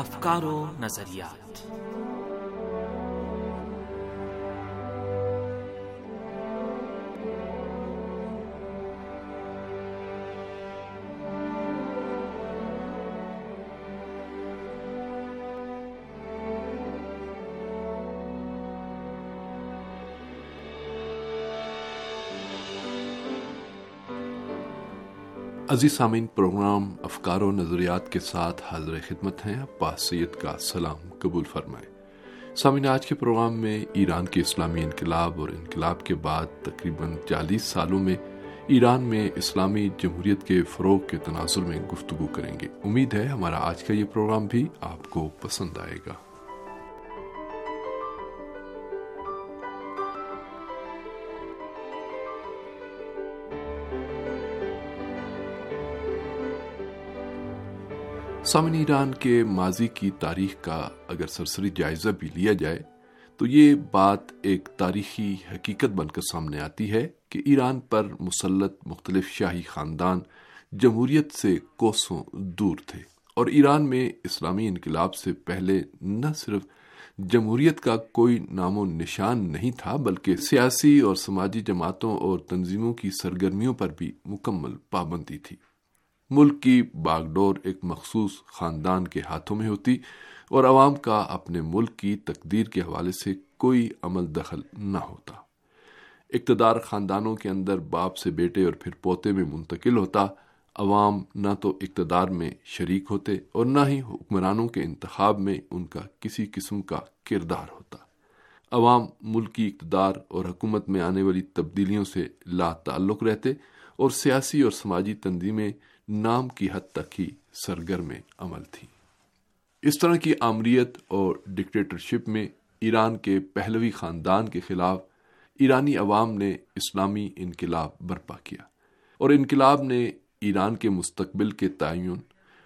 افکار و نظریات۔ عزیز سامعین، پروگرام افکار و نظریات کے ساتھ حاضر خدمت ہیں۔ عباس سید کا سلام قبول فرمائے سامعین، آج کے پروگرام میں ایران کے اسلامی انقلاب اور انقلاب کے بعد تقریباً چالیس سالوں میں ایران میں اسلامی جمہوریت کے فروغ کے تناظر میں گفتگو کریں گے۔ امید ہے ہمارا آج کا یہ پروگرام بھی آپ کو پسند آئے گا۔ سامن ایران کے ماضی کی تاریخ کا اگر سرسری جائزہ بھی لیا جائے، تو یہ بات ایک تاریخی حقیقت بن کر سامنے آتی ہے کہ ایران پر مسلط مختلف شاہی خاندان جمہوریت سے کوسوں دور تھے۔ اور ایران میں اسلامی انقلاب سے پہلے نہ صرف جمہوریت کا کوئی نام و نشان نہیں تھا، بلکہ سیاسی اور سماجی جماعتوں اور تنظیموں کی سرگرمیوں پر بھی مکمل پابندی تھی۔ ملک کی باغ ڈور ایک مخصوص خاندان کے ہاتھوں میں ہوتی اور عوام کا اپنے ملک کی تقدیر کے حوالے سے کوئی عمل دخل نہ ہوتا۔ اقتدار خاندانوں کے اندر باپ سے بیٹے اور پھر پوتے میں منتقل ہوتا، عوام نہ تو اقتدار میں شریک ہوتے اور نہ ہی حکمرانوں کے انتخاب میں ان کا کسی قسم کا کردار ہوتا۔ عوام ملکی اقتدار اور حکومت میں آنے والی تبدیلیوں سے لا تعلق رہتے اور سیاسی اور سماجی تنظیمیں نام کی حد تک ہی سرگرم عمل تھی۔ اس طرح کی آمریت اور ڈکٹیٹرشپ میں ایران کے پہلوی خاندان کے خلاف ایرانی عوام نے اسلامی انقلاب برپا کیا اور انقلاب نے ایران کے مستقبل کے تعین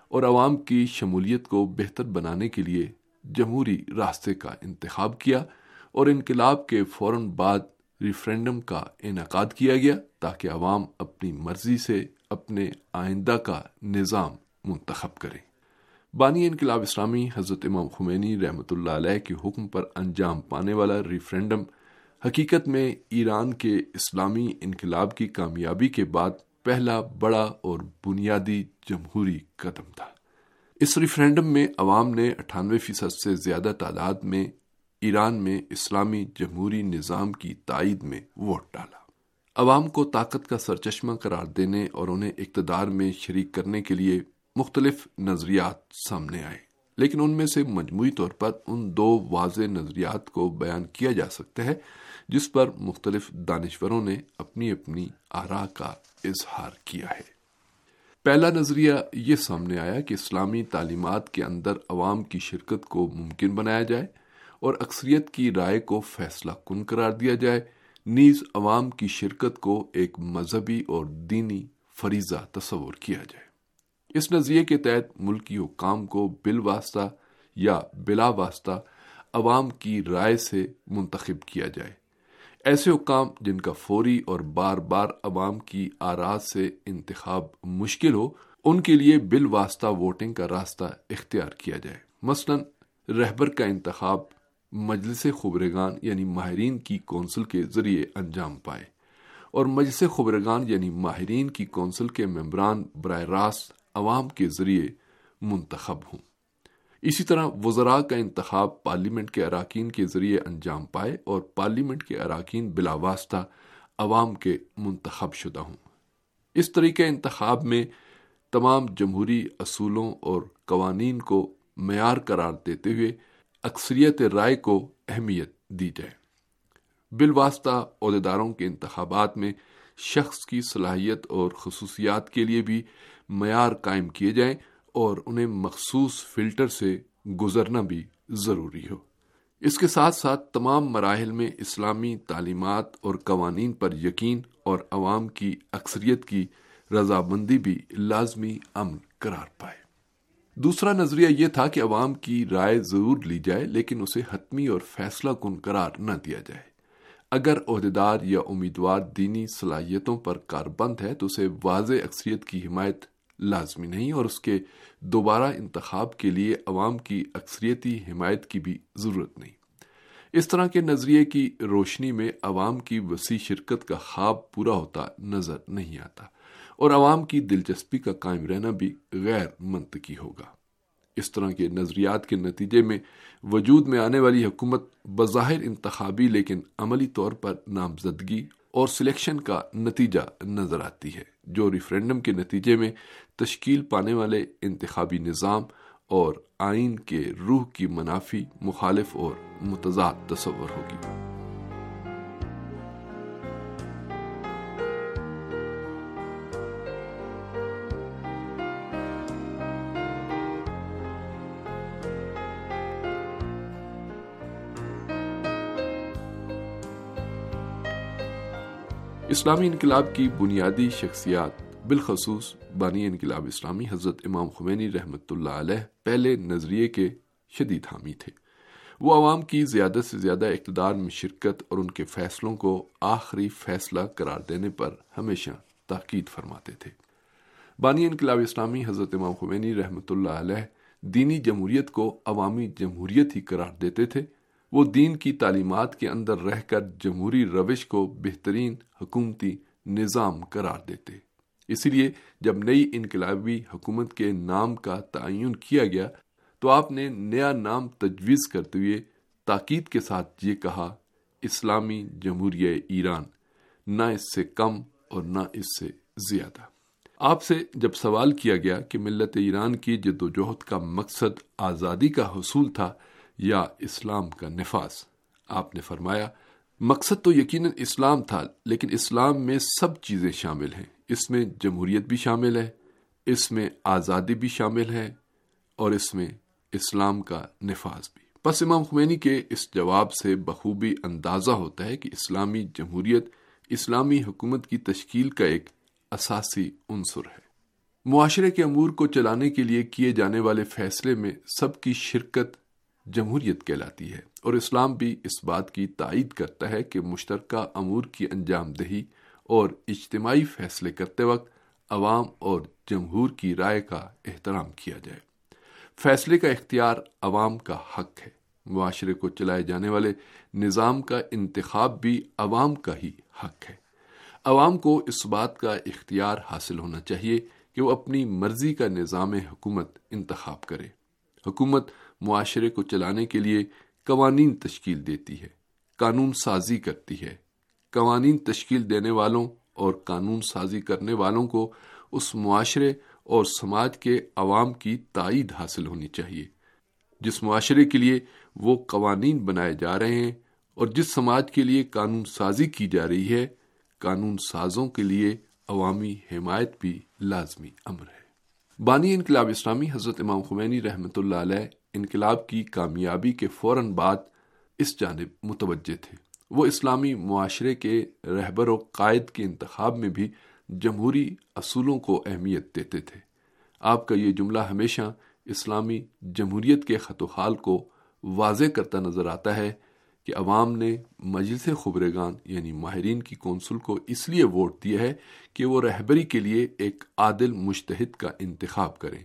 اور عوام کی شمولیت کو بہتر بنانے کے لیے جمہوری راستے کا انتخاب کیا اور انقلاب کے فوراً بعد ریفرینڈم کا انعقاد کیا گیا تاکہ عوام اپنی مرضی سے اپنے آئندہ کا نظام منتخب کریں۔ بانی انقلاب اسلامی حضرت امام خمینی رحمۃ اللہ علیہ کے حکم پر انجام پانے والا ریفرینڈم حقیقت میں ایران کے اسلامی انقلاب کی کامیابی کے بعد پہلا بڑا اور بنیادی جمہوری قدم تھا۔ اس ریفرینڈم میں عوام نے اٹھانوے فیصد سے زیادہ تعداد میں ایران میں اسلامی جمہوری نظام کی تائید میں ووٹ ڈالا۔ عوام کو طاقت کا سرچشمہ قرار دینے اور انہیں اقتدار میں شریک کرنے کے لیے مختلف نظریات سامنے آئے۔ لیکن ان میں سے مجموعی طور پر ان دو واضح نظریات کو بیان کیا جا سکتا ہے، جس پر مختلف دانشوروں نے اپنی اپنی آرا کا اظہار کیا ہے۔ پہلا نظریہ یہ سامنے آیا کہ اسلامی تعلیمات کے اندر عوام کی شرکت کو ممکن بنایا جائے اور اکثریت کی رائے کو فیصلہ کن قرار دیا جائے۔ نیز عوام کی شرکت کو ایک مذہبی اور دینی فریضہ تصور کیا جائے۔ اس نظریے کے تحت ملکی حکام کو بل واسطہ یا بلا واسطہ عوام کی رائے سے منتخب کیا جائے۔ ایسے حکام جن کا فوری اور بار بار عوام کی آراز سے انتخاب مشکل ہو، ان کے لیے بل واسطہ ووٹنگ کا راستہ اختیار کیا جائے۔ مثلا، رہبر کا انتخاب مجلس خبرگان یعنی ماہرین کی کونسل کے ذریعے انجام پائے اور مجلس خبرگان یعنی ماہرین کی کونسل کے ممبران براہ راست عوام کے ذریعے منتخب ہوں۔ اسی طرح وزراء کا انتخاب پارلیمنٹ کے اراکین کے ذریعے انجام پائے اور پارلیمنٹ کے اراکین بلا واسطہ عوام کے منتخب شدہ ہوں۔ اس طریقے انتخاب میں تمام جمہوری اصولوں اور قوانین کو معیار قرار دیتے ہوئے اکثریت رائے کو اہمیت دی جائے۔ بالواسطہ عہدیداروں کے انتخابات میں شخص کی صلاحیت اور خصوصیات کے لیے بھی معیار قائم کیے جائیں اور انہیں مخصوص فلٹر سے گزرنا بھی ضروری ہو۔ اس کے ساتھ ساتھ تمام مراحل میں اسلامی تعلیمات اور قوانین پر یقین اور عوام کی اکثریت کی رضابندی بھی لازمی امن قرار پائے۔ دوسرا نظریہ یہ تھا کہ عوام کی رائے ضرور لی جائے، لیکن اسے حتمی اور فیصلہ کن قرار نہ دیا جائے۔ اگر عہدیدار یا امیدوار دینی صلاحیتوں پر کاربند ہے، تو اسے واضح اکثریت کی حمایت لازمی نہیں اور اس کے دوبارہ انتخاب کے لیے عوام کی اکثریتی حمایت کی بھی ضرورت نہیں۔ اس طرح کے نظریے کی روشنی میں عوام کی وسیع شرکت کا خواب پورا ہوتا نظر نہیں آتا۔ اور عوام کی دلچسپی کا قائم رہنا بھی غیر منطقی ہوگا۔ اس طرح کے نظریات کے نتیجے میں وجود میں آنے والی حکومت بظاہر انتخابی لیکن عملی طور پر نامزدگی اور سلیکشن کا نتیجہ نظر آتی ہے، جو ریفرینڈم کے نتیجے میں تشکیل پانے والے انتخابی نظام اور آئین کے روح کی منافی مخالف اور متضاد تصور ہوگی۔ اسلامی انقلاب کی بنیادی شخصیات، بالخصوص بانی انقلاب اسلامی حضرت امام خمینی رحمت اللہ علیہ پہلے نظریے کے شدید حامی تھے۔ وہ عوام کی زیادہ سے زیادہ اقتدار میں شرکت اور ان کے فیصلوں کو آخری فیصلہ قرار دینے پر ہمیشہ تاکید فرماتے تھے۔ بانی انقلاب اسلامی حضرت امام خمینی رحمت اللہ علیہ دینی جمہوریت کو عوامی جمہوریت ہی قرار دیتے تھے۔ وہ دین کی تعلیمات کے اندر رہ کر جمہوری روش کو بہترین حکومتی نظام قرار دیتے۔ اسی لیے جب نئی انقلابی حکومت کے نام کا تعین کیا گیا، تو آپ نے نیا نام تجویز کرتے ہوئے تاکید کے ساتھ یہ کہا، اسلامی جمہوریہ ایران، نہ اس سے کم اور نہ اس سے زیادہ۔ آپ سے جب سوال کیا گیا کہ ملت ایران کی جد و جہد کا مقصد آزادی کا حصول تھا یا اسلام کا نفاذ۔ آپ نے فرمایا، مقصد تو یقیناً اسلام تھا، لیکن اسلام میں سب چیزیں شامل ہیں۔ اس میں جمہوریت بھی شامل ہے، اس میں آزادی بھی شامل ہے، اور اس میں اسلام کا نفاذ بھی۔ پس امام خمینی کے اس جواب سے بخوبی اندازہ ہوتا ہے کہ اسلامی جمہوریت، اسلامی حکومت کی تشکیل کا ایک اساسی عنصر ہے۔ معاشرے کے امور کو چلانے کے لیے کیے جانے والے فیصلے میں سب کی شرکت جمہوریت کہلاتی ہے اور اسلام بھی اس بات کی تائید کرتا ہے کہ مشترکہ امور کی انجام دہی اور اجتماعی فیصلے کرتے وقت عوام اور جمہور کی رائے کا احترام کیا جائے۔ فیصلے کا اختیار عوام کا حق ہے۔ معاشرے کو چلائے جانے والے نظام کا انتخاب بھی عوام کا ہی حق ہے۔ عوام کو اس بات کا اختیار حاصل ہونا چاہیے کہ وہ اپنی مرضی کا نظام حکومت انتخاب کرے۔ حکومت معاشرے کو چلانے کے لیے قوانین تشکیل دیتی ہے، قانون سازی کرتی ہے۔ قوانین تشکیل دینے والوں اور قانون سازی کرنے والوں کو اس معاشرے اور سماج کے عوام کی تائید حاصل ہونی چاہیے۔ جس معاشرے کے لیے وہ قوانین بنائے جا رہے ہیں اور جس سماج کے لیے قانون سازی کی جا رہی ہے، قانون سازوں کے لیے عوامی حمایت بھی لازمی امر ہے۔ بانی انقلاب اسلامی حضرت امام خمینی رحمۃ اللہ علیہ انقلاب کی کامیابی کے فوراً بعد اس جانب متوجہ تھے۔ وہ اسلامی معاشرے کے رہبر و قائد کے انتخاب میں بھی جمہوری اصولوں کو اہمیت دیتے تھے۔ آپ کا یہ جملہ ہمیشہ اسلامی جمہوریت کے خط و حال کو واضح کرتا نظر آتا ہے۔ کہ عوام نے مجلس خبرگان یعنی ماہرین کی کونسل کو اس لیے ووٹ دیا ہے کہ وہ رہبری کے لیے ایک عادل مشتحد کا انتخاب کریں۔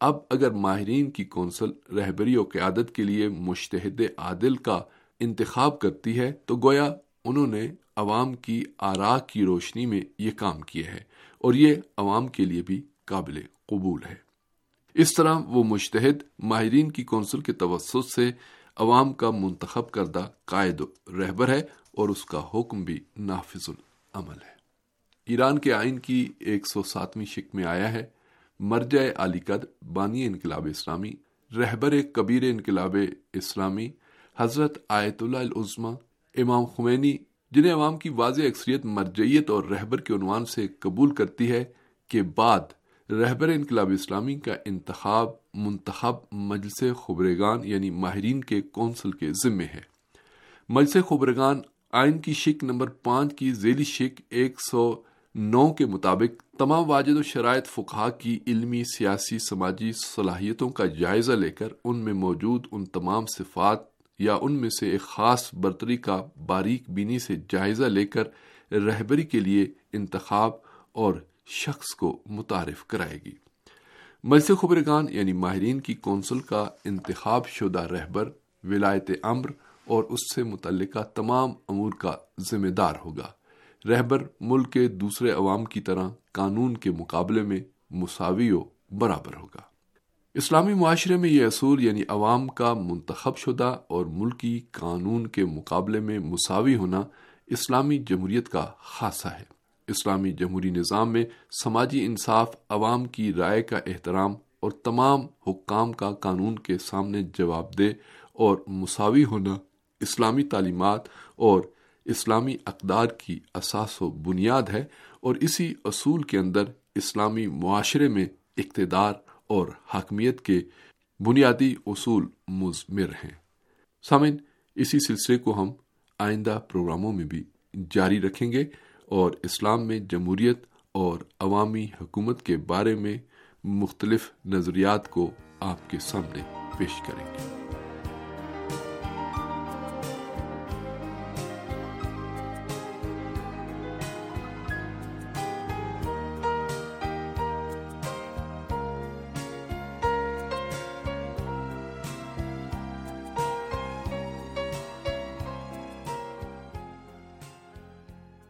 اب اگر ماہرین کی کونسل رہبری و قیادت کے لیے مشتحد عادل کا انتخاب کرتی ہے تو گویا انہوں نے عوام کی آرا کی روشنی میں یہ کام کیا ہے اور یہ عوام کے لیے بھی قابل قبول ہے۔ اس طرح وہ مشتحد ماہرین کی کونسل کے توسط سے عوام کا منتخب کردہ قائد رہبر ہے اور اس کا حکم بھی نافذ العمل ہے۔ ایران کے آئین کی ایک سو ساتویں شک میں آیا ہے، مرجع علی قد، بانی انقلاب اسلامی، رہبر کبیر انقلاب اسلامی، حضرت آیت اللہ العظمہ امام خمینی، جنہیں عوام کی واضح اکثریت مرجعیت اور رہبر کے عنوان سے قبول کرتی ہے کے بعد رہبر انقلاب اسلامی کا انتخاب منتخب مجلس خبرگان یعنی ماہرین کے کونسل کے ذمے ہے۔ مجلس خبرگان آئین کی شک نمبر پانچ کی ذیلی شک ایک سو نو کے مطابق تمام واجد و شرائط فقہ کی علمی، سیاسی، سماجی صلاحیتوں کا جائزہ لے کر ان میں موجود ان تمام صفات یا ان میں سے ایک خاص برتری کا باریک بینی سے جائزہ لے کر رہبری کے لیے انتخاب اور شخص کو متعارف کرائے گی۔ مجلس خبرگان یعنی ماہرین کی کونسل کا انتخاب شدہ رہبر ولایت امر اور اس سے متعلقہ تمام امور کا ذمہ دار ہوگا۔ رہبر ملک کے دوسرے عوام کی طرح قانون کے مقابلے میں مساوی و برابر ہوگا۔ اسلامی معاشرے میں یہ اصول یعنی عوام کا منتخب شدہ اور ملکی قانون کے مقابلے میں مساوی ہونا اسلامی جمہوریت کا خاصہ ہے۔ اسلامی جمہوری نظام میں سماجی انصاف، عوام کی رائے کا احترام اور تمام حکام کا قانون کے سامنے جواب دے اور مساوی ہونا اسلامی تعلیمات اور اسلامی اقدار کی اساس و بنیاد ہے اور اسی اصول کے اندر اسلامی معاشرے میں اقتدار اور حاکمیت کے بنیادی اصول مزمر ہیں۔ سامن اسی سلسلے کو ہم آئندہ پروگراموں میں بھی جاری رکھیں گے۔ اور اسلام میں جمہوریت اور عوامی حکومت کے بارے میں مختلف نظریات کو آپ کے سامنے پیش کریں گے۔